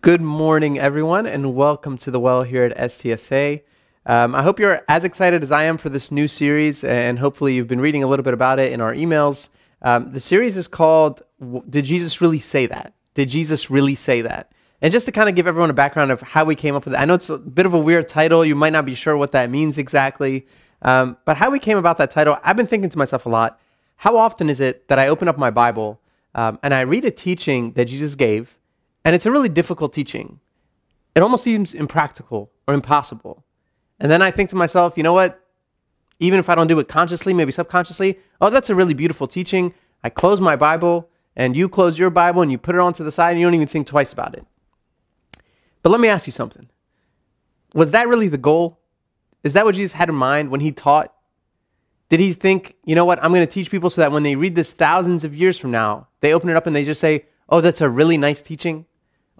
Good morning, everyone, and welcome to the well here at STSA. Um, I hope you're as excited as I am for this new series, and hopefully, you've been reading a little bit about it in our emails. Um, the series is called Did Jesus Really Say That? Did Jesus Really Say That? And just to kind of give everyone a background of how we came up with it, I know it's a bit of a weird title. You might not be sure what that means exactly. Um, but how we came about that title, I've been thinking to myself a lot how often is it that I open up my Bible um, and I read a teaching that Jesus gave? And it's a really difficult teaching. It almost seems impractical or impossible. And then I think to myself, you know what? Even if I don't do it consciously, maybe subconsciously, oh, that's a really beautiful teaching. I close my Bible and you close your Bible and you put it onto the side and you don't even think twice about it. But let me ask you something. Was that really the goal? Is that what Jesus had in mind when he taught? Did he think, you know what, I'm going to teach people so that when they read this thousands of years from now, they open it up and they just say, oh, that's a really nice teaching?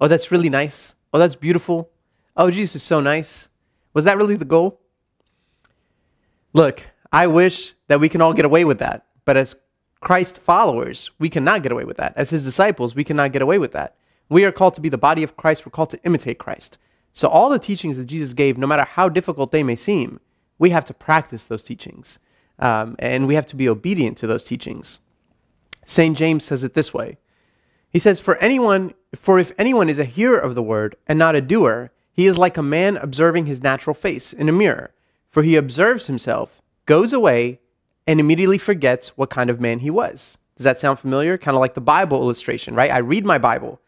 Oh, that's really nice. Oh, that's beautiful. Oh, Jesus is so nice. Was that really the goal? Look, I wish that we can all get away with that. But as Christ followers, we cannot get away with that. As his disciples, we cannot get away with that. We are called to be the body of Christ. We're called to imitate Christ. So, all the teachings that Jesus gave, no matter how difficult they may seem, we have to practice those teachings. Um, and we have to be obedient to those teachings. St. James says it this way he says, For anyone, for if anyone is a hearer of the word and not a doer, he is like a man observing his natural face in a mirror. For he observes himself, goes away, and immediately forgets what kind of man he was. Does that sound familiar? Kind of like the Bible illustration, right? I read my Bible.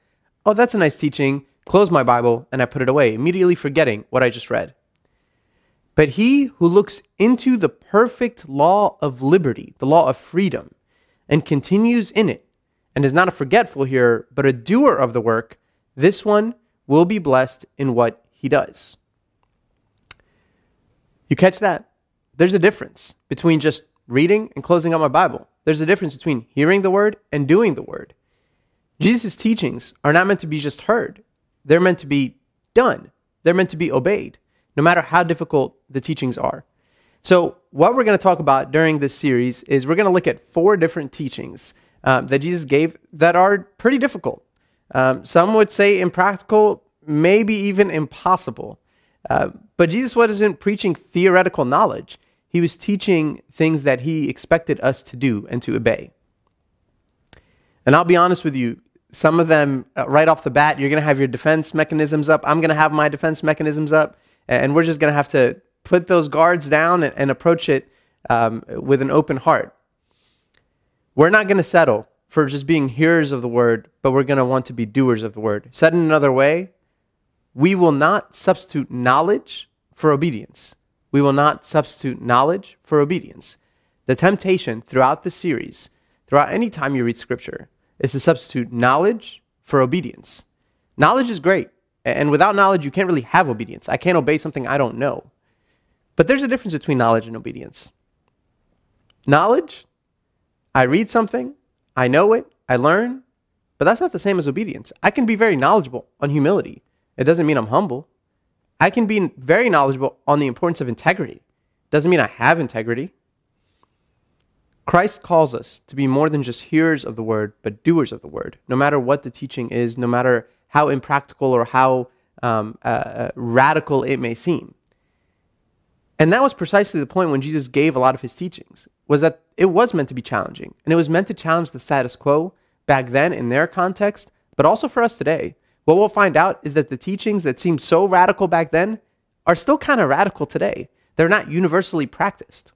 Oh, that's a nice teaching. Close my Bible and I put it away, immediately forgetting what I just read. But he who looks into the perfect law of liberty, the law of freedom, and continues in it, and is not a forgetful hearer, but a doer of the work, this one will be blessed in what he does. You catch that? There's a difference between just reading and closing out my Bible. There's a difference between hearing the word and doing the word. Jesus' teachings are not meant to be just heard, they're meant to be done, they're meant to be obeyed, no matter how difficult the teachings are. So, what we're going to talk about during this series is we're going to look at four different teachings um, that Jesus gave that are pretty difficult. Um, some would say impractical, maybe even impossible. Uh, but Jesus wasn't preaching theoretical knowledge. He was teaching things that he expected us to do and to obey. And I'll be honest with you, some of them, uh, right off the bat, you're going to have your defense mechanisms up. I'm going to have my defense mechanisms up. And we're just going to have to put those guards down and, and approach it um, with an open heart. We're not going to settle for just being hearers of the word, but we're going to want to be doers of the word. Said in another way, we will not substitute knowledge for obedience. We will not substitute knowledge for obedience. The temptation throughout the series, throughout any time you read scripture, is to substitute knowledge for obedience. Knowledge is great, and without knowledge, you can't really have obedience. I can't obey something I don't know. But there's a difference between knowledge and obedience. Knowledge I read something, I know it, I learn, but that's not the same as obedience. I can be very knowledgeable on humility. It doesn't mean I'm humble. I can be very knowledgeable on the importance of integrity. Doesn't mean I have integrity. Christ calls us to be more than just hearers of the word, but doers of the word, no matter what the teaching is, no matter how impractical or how um, uh, uh radical it may seem. And that was precisely the point when Jesus gave a lot of his teachings, was that it was meant to be challenging. And it was meant to challenge the status quo back then in their context, but also for us today. What we'll find out is that the teachings that seemed so radical back then are still kind of radical today. They're not universally practiced.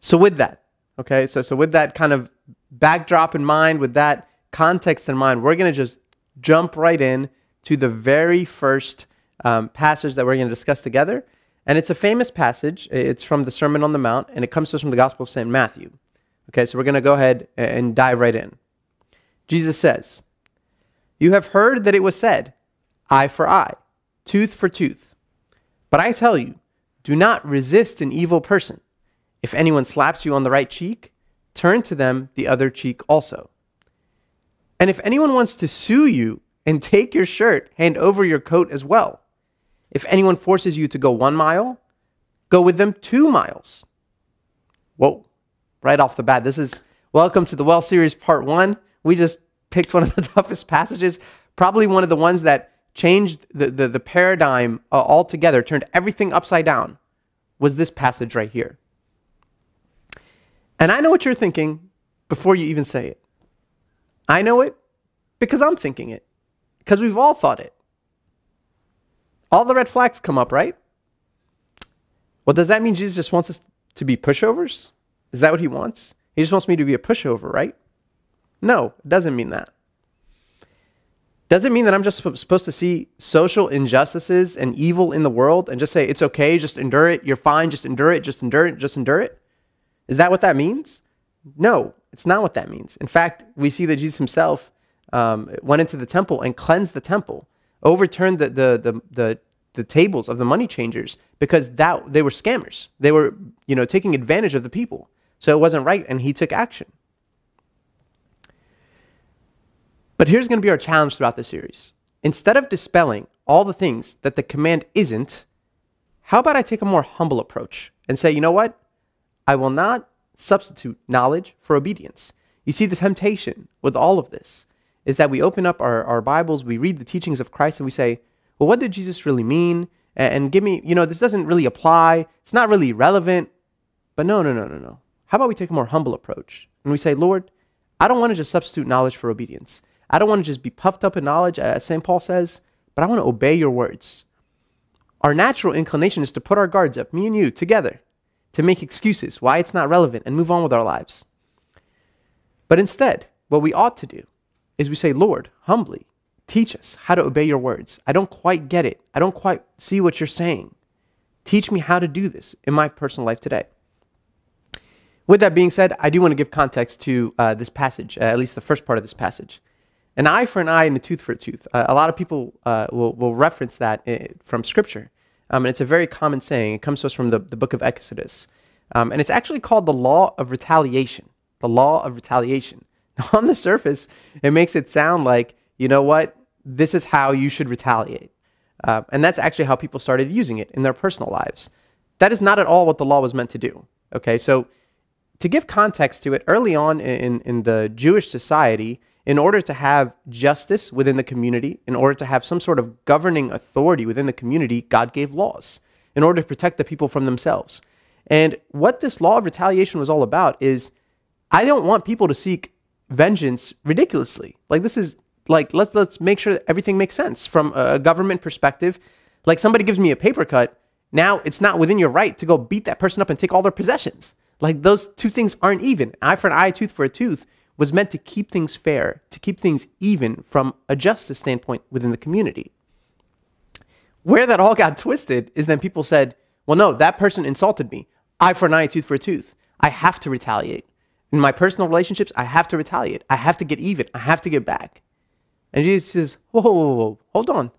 So with that, okay, so so with that kind of backdrop in mind, with that context in mind, we're going to just jump right in to the very first um, passage that we're going to discuss together. And it's a famous passage. It's from the Sermon on the Mount, and it comes to us from the Gospel of St. Matthew. Okay, so we're going to go ahead and dive right in. Jesus says, You have heard that it was said, eye for eye, tooth for tooth. But I tell you, do not resist an evil person. If anyone slaps you on the right cheek, turn to them the other cheek also. And if anyone wants to sue you and take your shirt, hand over your coat as well. If anyone forces you to go one mile, go with them two miles. Whoa, right off the bat. This is welcome to the Well series part one. We just picked one of the toughest passages, Probably one of the ones that changed the, the, the paradigm uh, altogether, turned everything upside down, was this passage right here. And I know what you're thinking before you even say it. I know it because I'm thinking it, because we've all thought it. All the red flags come up, right? Well, does that mean Jesus just wants us to be pushovers? Is that what he wants? He just wants me to be a pushover, right? No, it doesn't mean that. Does it mean that I'm just supposed to see social injustices and evil in the world and just say, it's okay, just endure it, you're fine, just endure it, just endure it, just endure it? Is that what that means? No, it's not what that means. In fact, we see that Jesus himself um, went into the temple and cleansed the temple, overturned the, the, the, the, the tables of the money changers because that they were scammers. They were, you know, taking advantage of the people. So it wasn't right, and he took action. But here's going to be our challenge throughout the series. Instead of dispelling all the things that the command isn't, how about I take a more humble approach and say, you know what? I will not substitute knowledge for obedience. You see, the temptation with all of this is that we open up our, our Bibles, we read the teachings of Christ, and we say, well, what did Jesus really mean? And, and give me, you know, this doesn't really apply. It's not really relevant. But no, no, no, no, no. How about we take a more humble approach? And we say, Lord, I don't want to just substitute knowledge for obedience. I don't want to just be puffed up in knowledge, as St. Paul says, but I want to obey your words. Our natural inclination is to put our guards up, me and you, together, to make excuses why it's not relevant and move on with our lives. But instead, what we ought to do is we say, Lord, humbly, teach us how to obey your words. I don't quite get it. I don't quite see what you're saying. Teach me how to do this in my personal life today. With that being said, I do want to give context to uh, this passage, uh, at least the first part of this passage. An eye for an eye and a tooth for a tooth. Uh, a lot of people uh, will, will reference that uh, from Scripture. Um, and it's a very common saying. It comes to us from the, the book of Exodus. Um, and it's actually called the law of retaliation. The law of retaliation. On the surface, it makes it sound like, you know what, this is how you should retaliate. Uh, and that's actually how people started using it in their personal lives. That is not at all what the law was meant to do. Okay, so to give context to it, early on in, in the Jewish society, in order to have justice within the community, in order to have some sort of governing authority within the community, God gave laws in order to protect the people from themselves. And what this law of retaliation was all about is I don't want people to seek vengeance ridiculously. Like this is like let's let's make sure that everything makes sense from a government perspective. Like somebody gives me a paper cut, now it's not within your right to go beat that person up and take all their possessions. Like those two things aren't even. Eye for an eye, tooth for a tooth was meant to keep things fair, to keep things even from a justice standpoint within the community. Where that all got twisted is then people said, well, no, that person insulted me. Eye for an eye, tooth for a tooth. I have to retaliate. In my personal relationships, I have to retaliate. I have to get even. I have to get back. And Jesus says, whoa, whoa, whoa, hold on.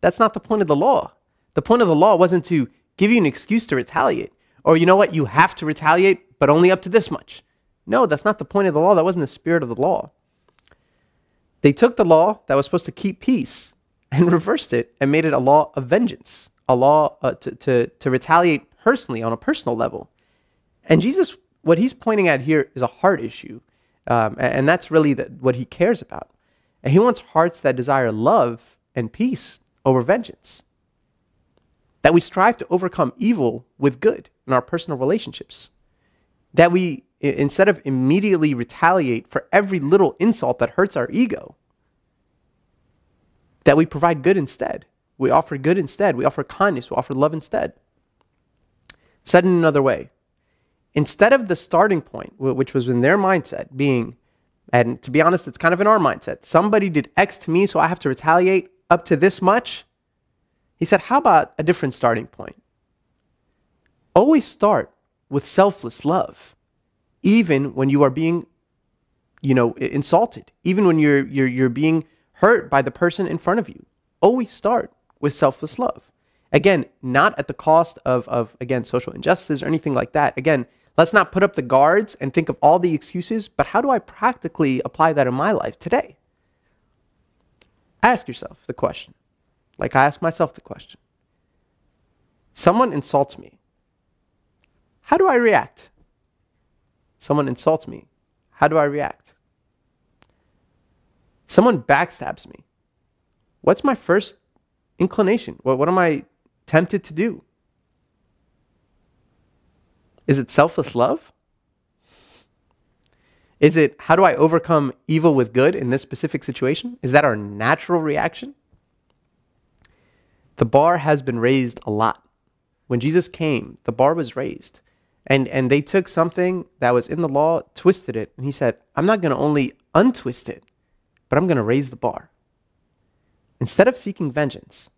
That's not the point of the law. The point of the law wasn't to give you an excuse to retaliate. Or you know what? You have to retaliate but only up to this much. No, that's not the point of the law. That wasn't the spirit of the law. They took the law that was supposed to keep peace and reversed it and made it a law of vengeance, a law uh, to, to, to retaliate personally on a personal level. And Jesus, what he's pointing at here is a heart issue. Um, and that's really the, what he cares about. And he wants hearts that desire love and peace over vengeance. That we strive to overcome evil with good in our personal relationships that we, instead of immediately retaliate for every little insult that hurts our ego, that we provide good instead. We offer good instead. We offer kindness. We offer love instead. Said in another way, instead of the starting point, which was in their mindset, being, and to be honest, it's kind of in our mindset, somebody did X to me, so I have to retaliate up to this much. He said, how about a different starting point? Always start with selfless love, even when you are being, you know, insulted, even when you're, you're, you're being hurt by the person in front of you. Always start with selfless love. Again, not at the cost of, of again, social injustice or anything like that. Again, let's not put up the guards and think of all the excuses, but how do I practically apply that in my life today? Ask yourself the question, like I ask myself the question. Someone insults me. How do I react? Someone insults me. How do I react? Someone backstabs me. what's my first inclination? What, what am I tempted to do? Is it selfless love? Is it how do I overcome evil with good in this specific situation? Is that our natural reaction? The bar has been raised a lot. When Jesus came, the bar was raised. And, and they took something that was in the law, twisted it, and he said, I'm not going to only untwist it, but I'm going to raise the bar. Instead of seeking vengeance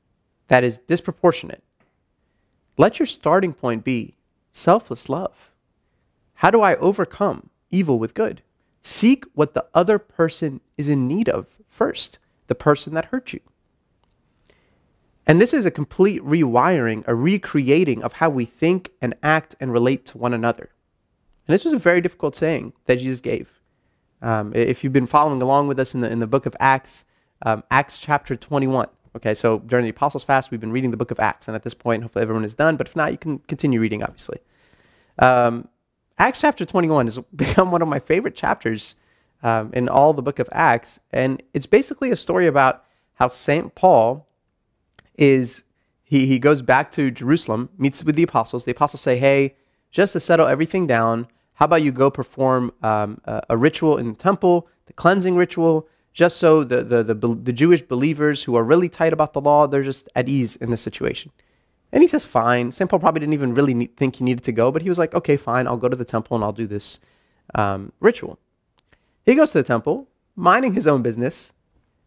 that is disproportionate, let your starting point be selfless love. How do I overcome evil with good? Seek what the other person is in need of first, the person that hurt you. And this is a complete rewiring, a recreating of how we think and act and relate to one another. And this was a very difficult saying that Jesus gave. Um, if you've been following along with us in the, in the book of Acts, um, Acts chapter 21. Okay, so during the Apostles' Fast, we've been reading the book of Acts. And at this point, hopefully everyone is done. But if not, you can continue reading, obviously. Um, Acts chapter 21 has become one of my favorite chapters um, in all the book of Acts. And it's basically a story about how St. Paul is, he, he goes back to Jerusalem, meets with the apostles. The apostles say, hey, just to settle everything down, how about you go perform um, a, a, ritual in the temple, the cleansing ritual, just so the, the, the, the Jewish believers who are really tight about the law, they're just at ease in this situation. And he says, fine. St. Paul probably didn't even really need, think he needed to go, but he was like, okay, fine, I'll go to the temple and I'll do this um, ritual. He goes to the temple, minding his own business,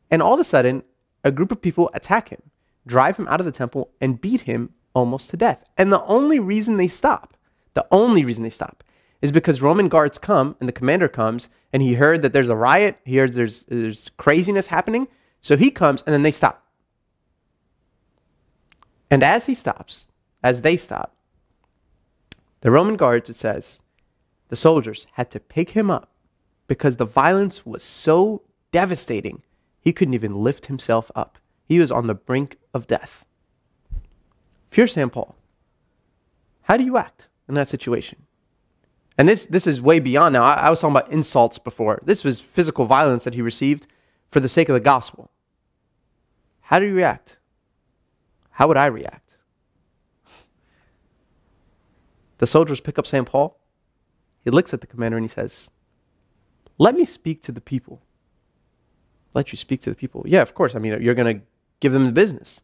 and all of a sudden, a group of people attack him, drive him out of the temple, and beat him almost to death. And the only reason they stop, the only reason they stop, is because Roman guards come and the commander comes and he heard that there's a riot, he heard there's, there's craziness happening. So he comes and then they stop. And as he stops, as they stop, the Roman guards, it says, the soldiers had to pick him up because the violence was so devastating, he couldn't even lift himself up. He was on the brink of death. If you're St. Paul, how do you act in that situation? And this, this is way beyond now. I, I was talking about insults before. This was physical violence that he received for the sake of the gospel. How do you react? How would I react? The soldiers pick up St. Paul. He looks at the commander and he says, Let me speak to the people. Let you speak to the people. Yeah, of course. I mean, you're going to give them the business.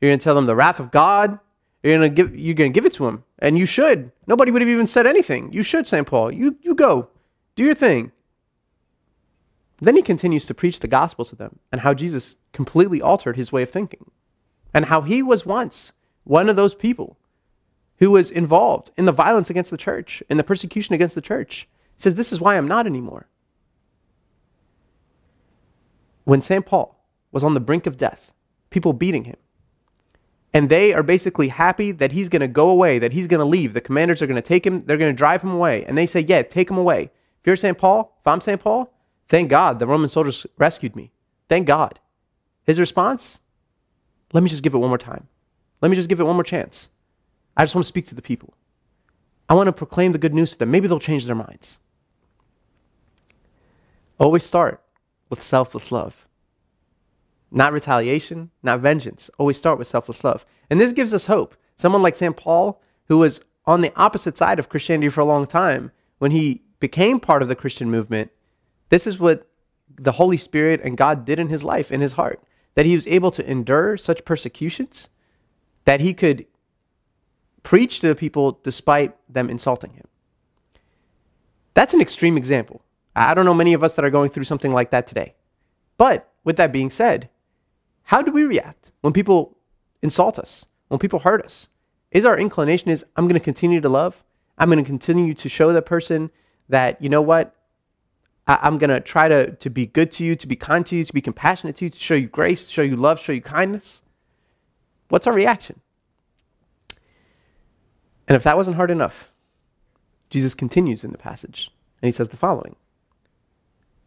You're going to tell them the wrath of God you're gonna give you're gonna give it to him, and you should. Nobody would have even said anything. You should, St. Paul. You you go, do your thing. Then he continues to preach the gospel to them and how Jesus completely altered his way of thinking, and how he was once one of those people who was involved in the violence against the church, in the persecution against the church. He says, This is why I'm not anymore. When St. Paul was on the brink of death, people beating him, and they are basically happy that he's going to go away, that he's going to leave. The commanders are going to take him, they're going to drive him away. And they say, Yeah, take him away. If you're St. Paul, if I'm St. Paul, thank God the Roman soldiers rescued me. Thank God. His response, Let me just give it one more time. Let me just give it one more chance. I just want to speak to the people. I want to proclaim the good news to them. Maybe they'll change their minds. Always start with selfless love. Not retaliation, not vengeance. Always start with selfless love. And this gives us hope. Someone like St. Paul, who was on the opposite side of Christianity for a long time, when he became part of the Christian movement, this is what the Holy Spirit and God did in his life, in his heart, that he was able to endure such persecutions, that he could preach to the people despite them insulting him. That's an extreme example. I don't know many of us that are going through something like that today. But with that being said, how do we react when people insult us, when people hurt us? Is our inclination is I'm going to continue to love? I'm going to continue to show that person that, you know what? I, am going to try to, to be good to you, to be kind to you, to be compassionate to you, to show you grace, to show you love, show you kindness. What's our reaction? And if that wasn't hard enough, Jesus continues in the passage and he says the following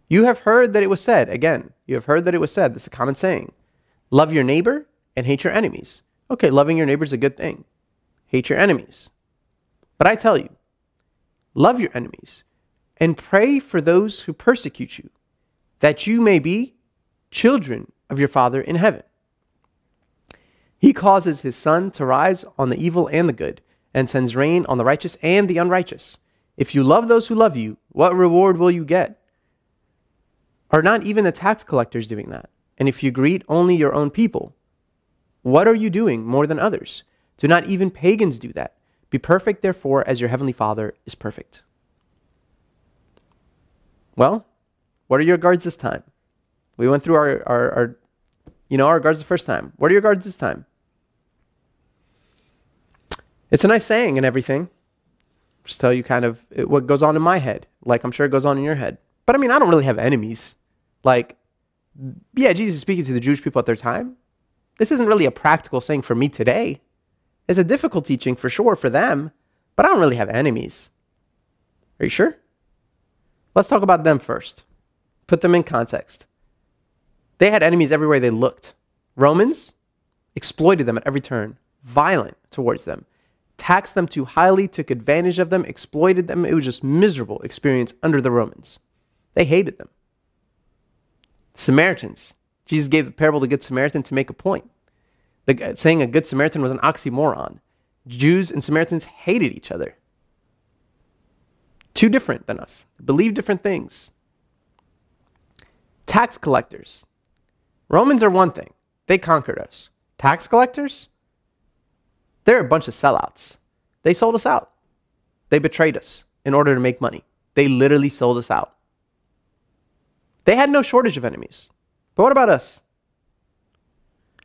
You have heard that it was said, again, you have heard that it was said, this is a common saying Love your neighbor and hate your enemies. Okay, loving your neighbor is a good thing. Hate your enemies. But I tell you, love your enemies and pray for those who persecute you, that you may be children of your Father in heaven. He causes his sun to rise on the evil and the good, and sends rain on the righteous and the unrighteous. If you love those who love you, what reward will you get? Are not even the tax collectors doing that? And if you greet only your own people, what are you doing more than others? Do not even pagans do that? Be perfect, therefore, as your heavenly Father is perfect. Well, what are your guards this time? We went through our, our, our you know, our guards the first time. What are your guards this time? It's a nice saying and everything. Just tell you kind of what goes on in my head, like I'm sure it goes on in your head. But I mean, I don't really have enemies. Like, yeah, Jesus is speaking to the Jewish people at their time. This isn't really a practical saying for me today. It's a difficult teaching for sure for them, but I don't really have enemies. Are you sure? Let's talk about them first. Put them in context. They had enemies everywhere they looked. Romans exploited them at every turn, violent towards them taxed them too highly, took advantage of them, exploited them. It was just miserable experience under the Romans. They hated them. Samaritans. Jesus gave the parable of the Good Samaritan to make a point. The, saying a Good Samaritan was an oxymoron. Jews and Samaritans hated each other. Too different than us, believe different things. Tax collectors. Romans are one thing, they conquered us. Tax collectors? They're a bunch of sellouts. They sold us out. They betrayed us in order to make money. They literally sold us out. They had no shortage of enemies. But what about us?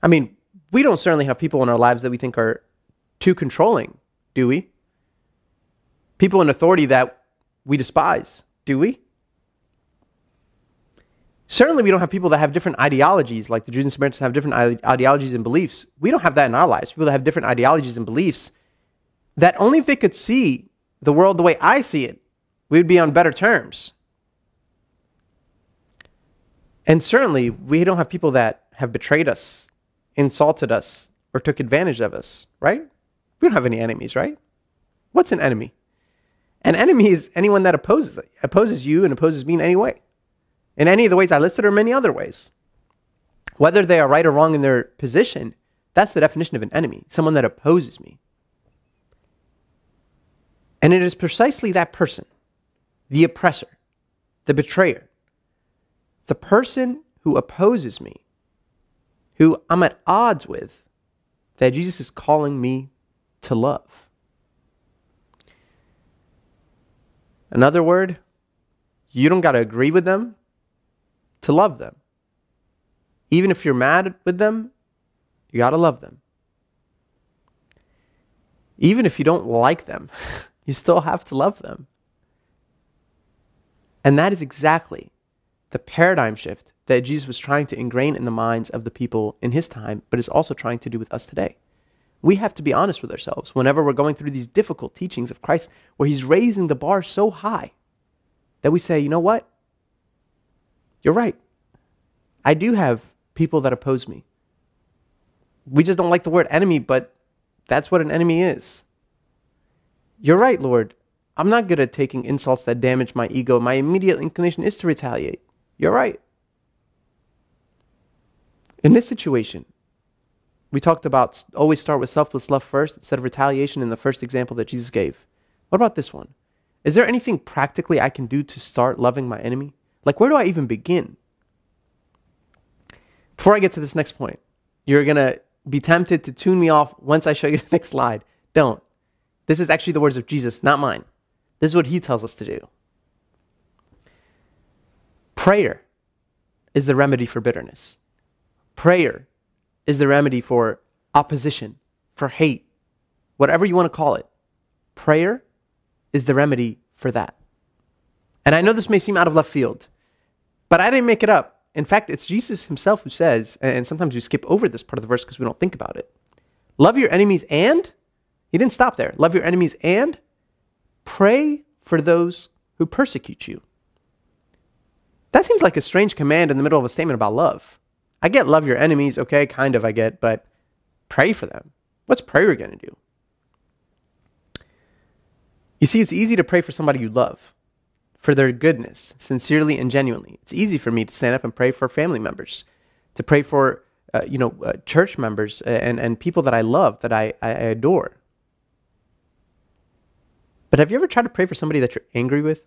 I mean, we don't certainly have people in our lives that we think are too controlling, do we? People in authority that we despise, do we? Certainly, we don't have people that have different ideologies, like the Jews and Samaritans have different ideologies and beliefs. We don't have that in our lives. People that have different ideologies and beliefs, that only if they could see the world the way I see it, we would be on better terms. And certainly, we don't have people that have betrayed us, insulted us, or took advantage of us, right? We don't have any enemies, right? What's an enemy? An enemy is anyone that opposes opposes you and opposes me in any way in any of the ways I listed or many other ways. Whether they are right or wrong in their position, that's the definition of an enemy, someone that opposes me. And it is precisely that person, the oppressor, the betrayer, the person who opposes me, who I'm at odds with, that Jesus is calling me to love. Another word, you don't got to agree with them to love them. Even if you're mad with them, you got to love them. Even if you don't like them, you still have to love them. And that is exactly the paradigm shift that Jesus was trying to ingrain in the minds of the people in his time, but is also trying to do with us today. We have to be honest with ourselves whenever we're going through these difficult teachings of Christ, where he's raising the bar so high that we say, you know what? You're right. I do have people that oppose me. We just don't like the word enemy, but that's what an enemy is. You're right, Lord. I'm not good at taking insults that damage my ego. My immediate inclination is to retaliate. You're right. In this situation, we talked about always start with selfless love first instead of retaliation in the first example that Jesus gave. What about this one? Is there anything practically I can do to start loving my enemy? Like, where do I even begin? Before I get to this next point, you're going to be tempted to tune me off once I show you the next slide. Don't. This is actually the words of Jesus, not mine. This is what he tells us to do. Prayer is the remedy for bitterness. Prayer is the remedy for opposition, for hate, whatever you want to call it. Prayer is the remedy for that. And I know this may seem out of left field, but I didn't make it up. In fact, it's Jesus himself who says, and sometimes we skip over this part of the verse because we don't think about it. Love your enemies and, he didn't stop there. Love your enemies and pray for those who persecute you. That seems like a strange command in the middle of a statement about love. I get love your enemies, okay, kind of, I get, but pray for them. What's prayer going to do? You see, it's easy to pray for somebody you love, for their goodness, sincerely and genuinely. It's easy for me to stand up and pray for family members, to pray for uh, you know, uh, church members and, and people that I love, that I, I adore. But have you ever tried to pray for somebody that you're angry with?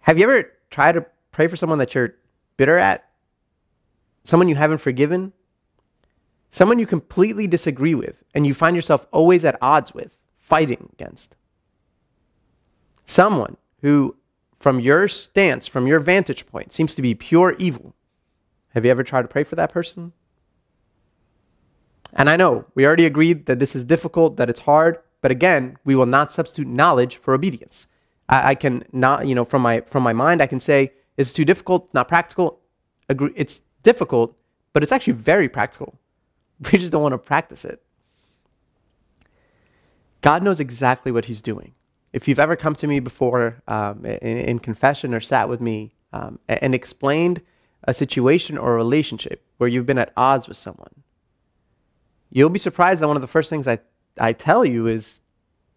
Have you ever tried to pray for someone that you're bitter at? Someone you haven't forgiven? Someone you completely disagree with and you find yourself always at odds with, fighting against? Someone who, from your stance, from your vantage point, seems to be pure evil. Have you ever tried to pray for that person? And I know we already agreed that this is difficult, that it's hard, but again, we will not substitute knowledge for obedience. I, I can not, you know, from my from my mind, I can say it's too difficult, not practical. Agree, it's difficult, but it's actually very practical. We just don't want to practice it. God knows exactly what He's doing. If you've ever come to me before um, in, in, confession or sat with me um, and explained a situation or a relationship where you've been at odds with someone, you'll be surprised that one of the first things I, I tell you is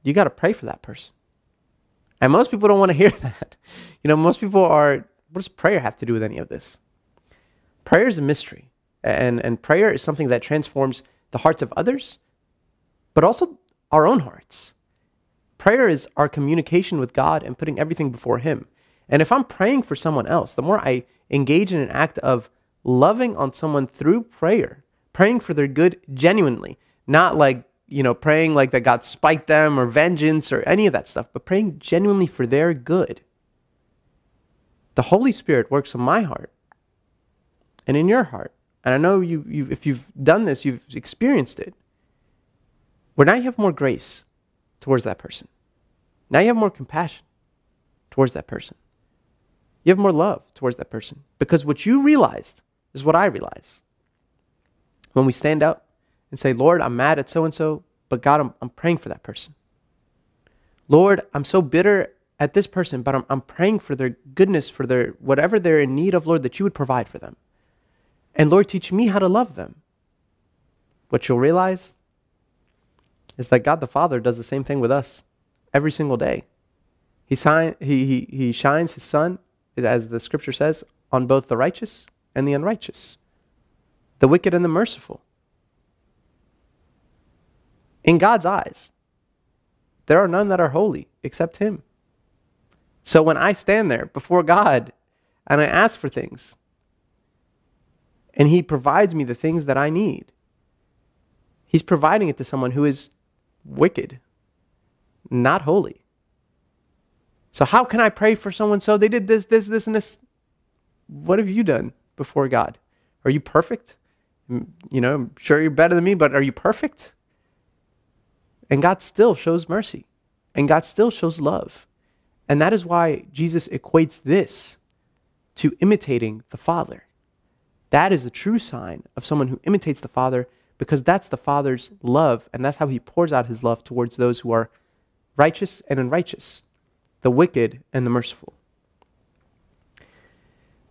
you got to pray for that person. And most people don't want to hear that. You know, most people are, what does prayer have to do with any of this? Prayer is a mystery. And, and prayer is something that transforms the hearts of others, but also our own hearts. Prayer is our communication with God and putting everything before Him. And if I'm praying for someone else, the more I engage in an act of loving on someone through prayer, praying for their good genuinely, not like, you know, praying like that God spiked them or vengeance or any of that stuff, but praying genuinely for their good. The Holy Spirit works in my heart and in your heart. And I know you, you if you've done this, you've experienced it. Where now you have more grace towards that person. Now you have more compassion towards that person. You have more love towards that person. Because what you realized is what I realize. When we stand up and say, Lord, I'm mad at so and so, but God, I'm, I'm praying for that person. Lord, I'm so bitter at this person, but I'm, I'm praying for their goodness, for their whatever they're in need of, Lord, that you would provide for them. And Lord, teach me how to love them. What you'll realize is that God the Father does the same thing with us every single day. He, sign, he, he, he shines his sun, as the scripture says, on both the righteous and the unrighteous, the wicked and the merciful. In God's eyes, there are none that are holy except him. So when I stand there before God and I ask for things, and He provides me the things that I need. He's providing it to someone who is wicked, not holy. So, how can I pray for someone so they did this, this, this, and this? What have you done before God? Are you perfect? You know, I'm sure you're better than me, but are you perfect? And God still shows mercy, and God still shows love. And that is why Jesus equates this to imitating the Father. That is the true sign of someone who imitates the Father because that's the Father's love, and that's how he pours out his love towards those who are righteous and unrighteous, the wicked and the merciful.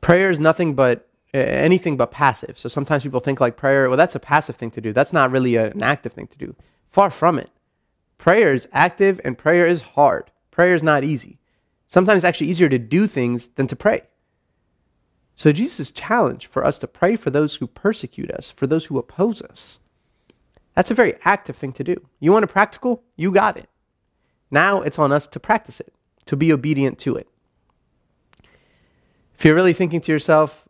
Prayer is nothing but eh, anything but passive. So sometimes people think like prayer, well, that's a passive thing to do. That's not really an active thing to do. Far from it. Prayer is active and prayer is hard. Prayer is not easy. Sometimes it's actually easier to do things than to pray. So Jesus' challenge for us to pray for those who persecute us, for those who oppose us. That's a very active thing to do. You want a practical? You got it. Now it's on us to practice it, to be obedient to it. If you're really thinking to yourself,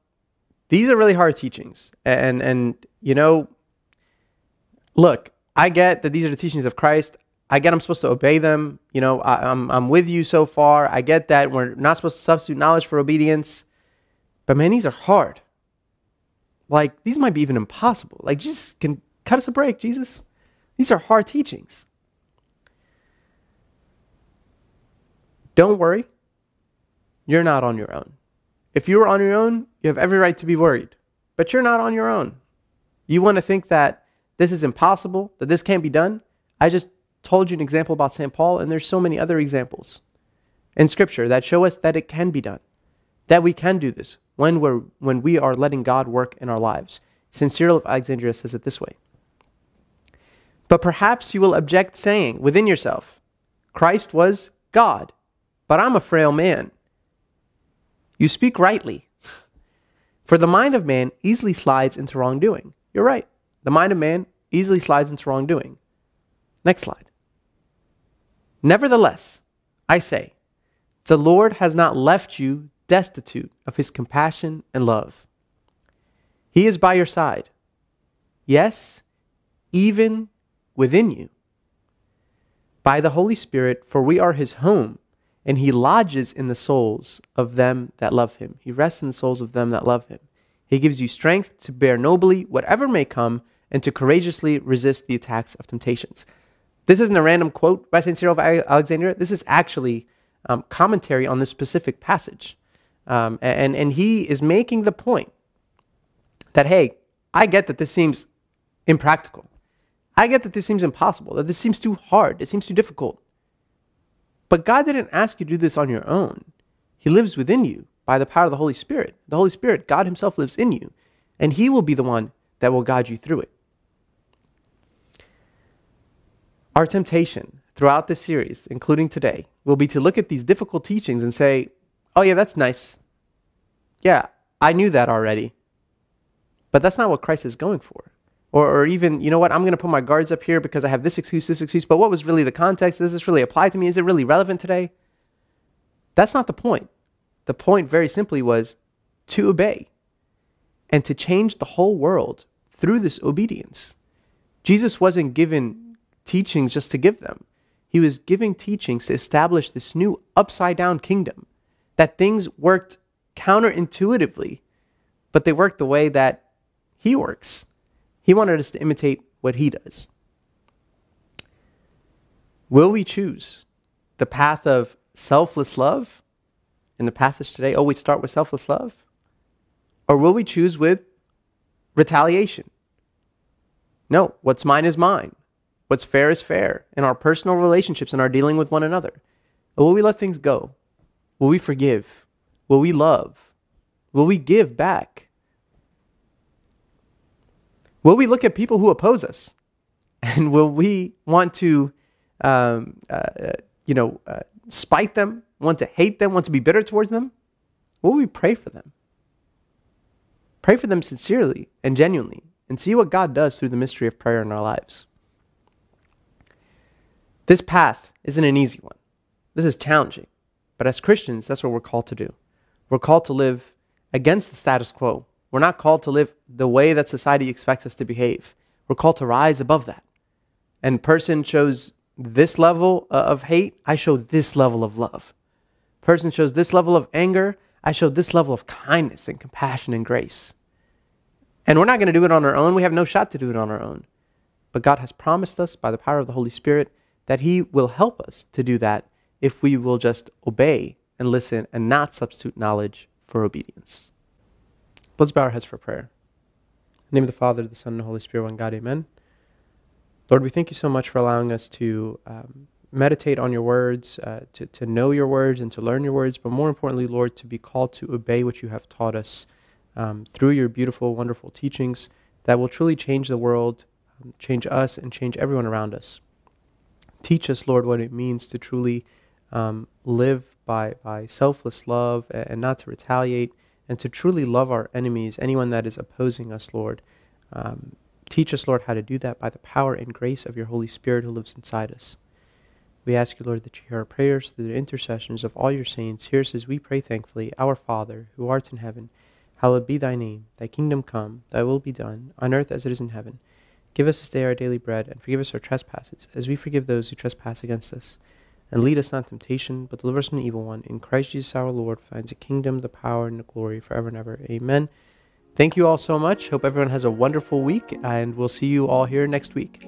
these are really hard teachings, and and you know, look, I get that these are the teachings of Christ. I get I'm supposed to obey them. You know, I, I'm I'm with you so far. I get that we're not supposed to substitute knowledge for obedience. But man, these are hard. Like, these might be even impossible. Like, Jesus can cut us a break, Jesus. These are hard teachings. Don't worry. You're not on your own. If you were on your own, you have every right to be worried. But you're not on your own. You want to think that this is impossible, that this can't be done? I just told you an example about St. Paul, and there's so many other examples in Scripture that show us that it can be done, that we can do this when, we're, when we are letting God work in our lives. St. Cyril of Alexandria says it this way But perhaps you will object, saying within yourself, Christ was God, but I'm a frail man. You speak rightly. For the mind of man easily slides into wrongdoing. You're right. The mind of man easily slides into wrongdoing. Next slide. Nevertheless, I say, the Lord has not left you destitute of his compassion and love. He is by your side. Yes, even within you. By the Holy Spirit, for we are his home, and he lodges in the souls of them that love him. He rests in the souls of them that love him. He gives you strength to bear nobly whatever may come and to courageously resist the attacks of temptations. This isn't a random quote by St. Cyril of Alexandria. This is actually um, commentary on this specific passage. Um, and, and he is making the point that, hey, I get that this seems impractical. I get that this seems impossible, that this seems too hard, it seems too difficult. But God didn't ask you to do this on your own. He lives within you by the power of the Holy Spirit. The Holy Spirit, God Himself, lives in you, and He will be the one that will guide you through it. Our temptation throughout this series, including today, will be to look at these difficult teachings and say, oh, yeah, that's nice. Yeah, I knew that already. But that's not what Christ is going for. Or, or even, you know what, I'm going to put my guards up here because I have this excuse, this excuse. But what was really the context? Does this really apply to me? Is it really relevant today? That's not the point. The point, very simply, was to obey and to change the whole world through this obedience. Jesus wasn't given teachings just to give them. He was giving teachings to establish this new upside down kingdom, that things worked counterintuitively, but they worked the way that he works. He wanted us to imitate what he does. Will we choose the path of selfless love in the passage today? Oh, we start with selfless love? Or will we choose with retaliation? No, what's mine is mine. What's fair is fair in our personal relationships and our dealing with one another. Or will we let things go? Will we forgive? Will we love? Will we give back? Will we look at people who oppose us? And will we want to, um, uh, you know, uh, spite them, want to hate them, want to be bitter towards them? Will we pray for them? Pray for them sincerely and genuinely and see what God does through the mystery of prayer in our lives. This path isn't an easy one. This is challenging. But as Christians, that's what we're called to do. We're called to live against the status quo. We're not called to live the way that society expects us to behave. We're called to rise above that. And person shows this level of hate, I show this level of love. Person shows this level of anger, I show this level of kindness and compassion and grace. And we're not going to do it on our own. We have no shot to do it on our own. But God has promised us by the power of the Holy Spirit that He will help us to do that if we will just obey and listen and not substitute knowledge for obedience. Let's bow our heads for prayer. name of the Father, the Son, and the Holy Spirit, one God, amen. Lord, we thank you so much for allowing us to um, meditate on your words, uh, to, to know your words and to learn your words, but more importantly, Lord, to be called to obey what you have taught us um, through your beautiful, wonderful teachings that will truly change the world, um, change us, and change everyone around us. Teach us, Lord, what it means to truly um, live by, by selfless love and not to retaliate and to truly love our enemies, anyone that is opposing us, Lord. Um, teach us, Lord, how to do that by the power and grace of your Holy Spirit who lives inside us. We ask you, Lord, that you hear our prayers through the intercessions of all your saints. Hear us as we pray thankfully, Our Father, who art in heaven, hallowed be thy name. Thy kingdom come, thy will be done, on earth as it is in heaven. Give us this day our daily bread, and forgive us our trespasses, as we forgive those who trespass against us. And lead us not into temptation, but deliver us from the evil one. In Christ Jesus our Lord finds the kingdom, the power, and the glory forever and ever. Amen. Thank you all so much. Hope everyone has a wonderful week, and we'll see you all here next week.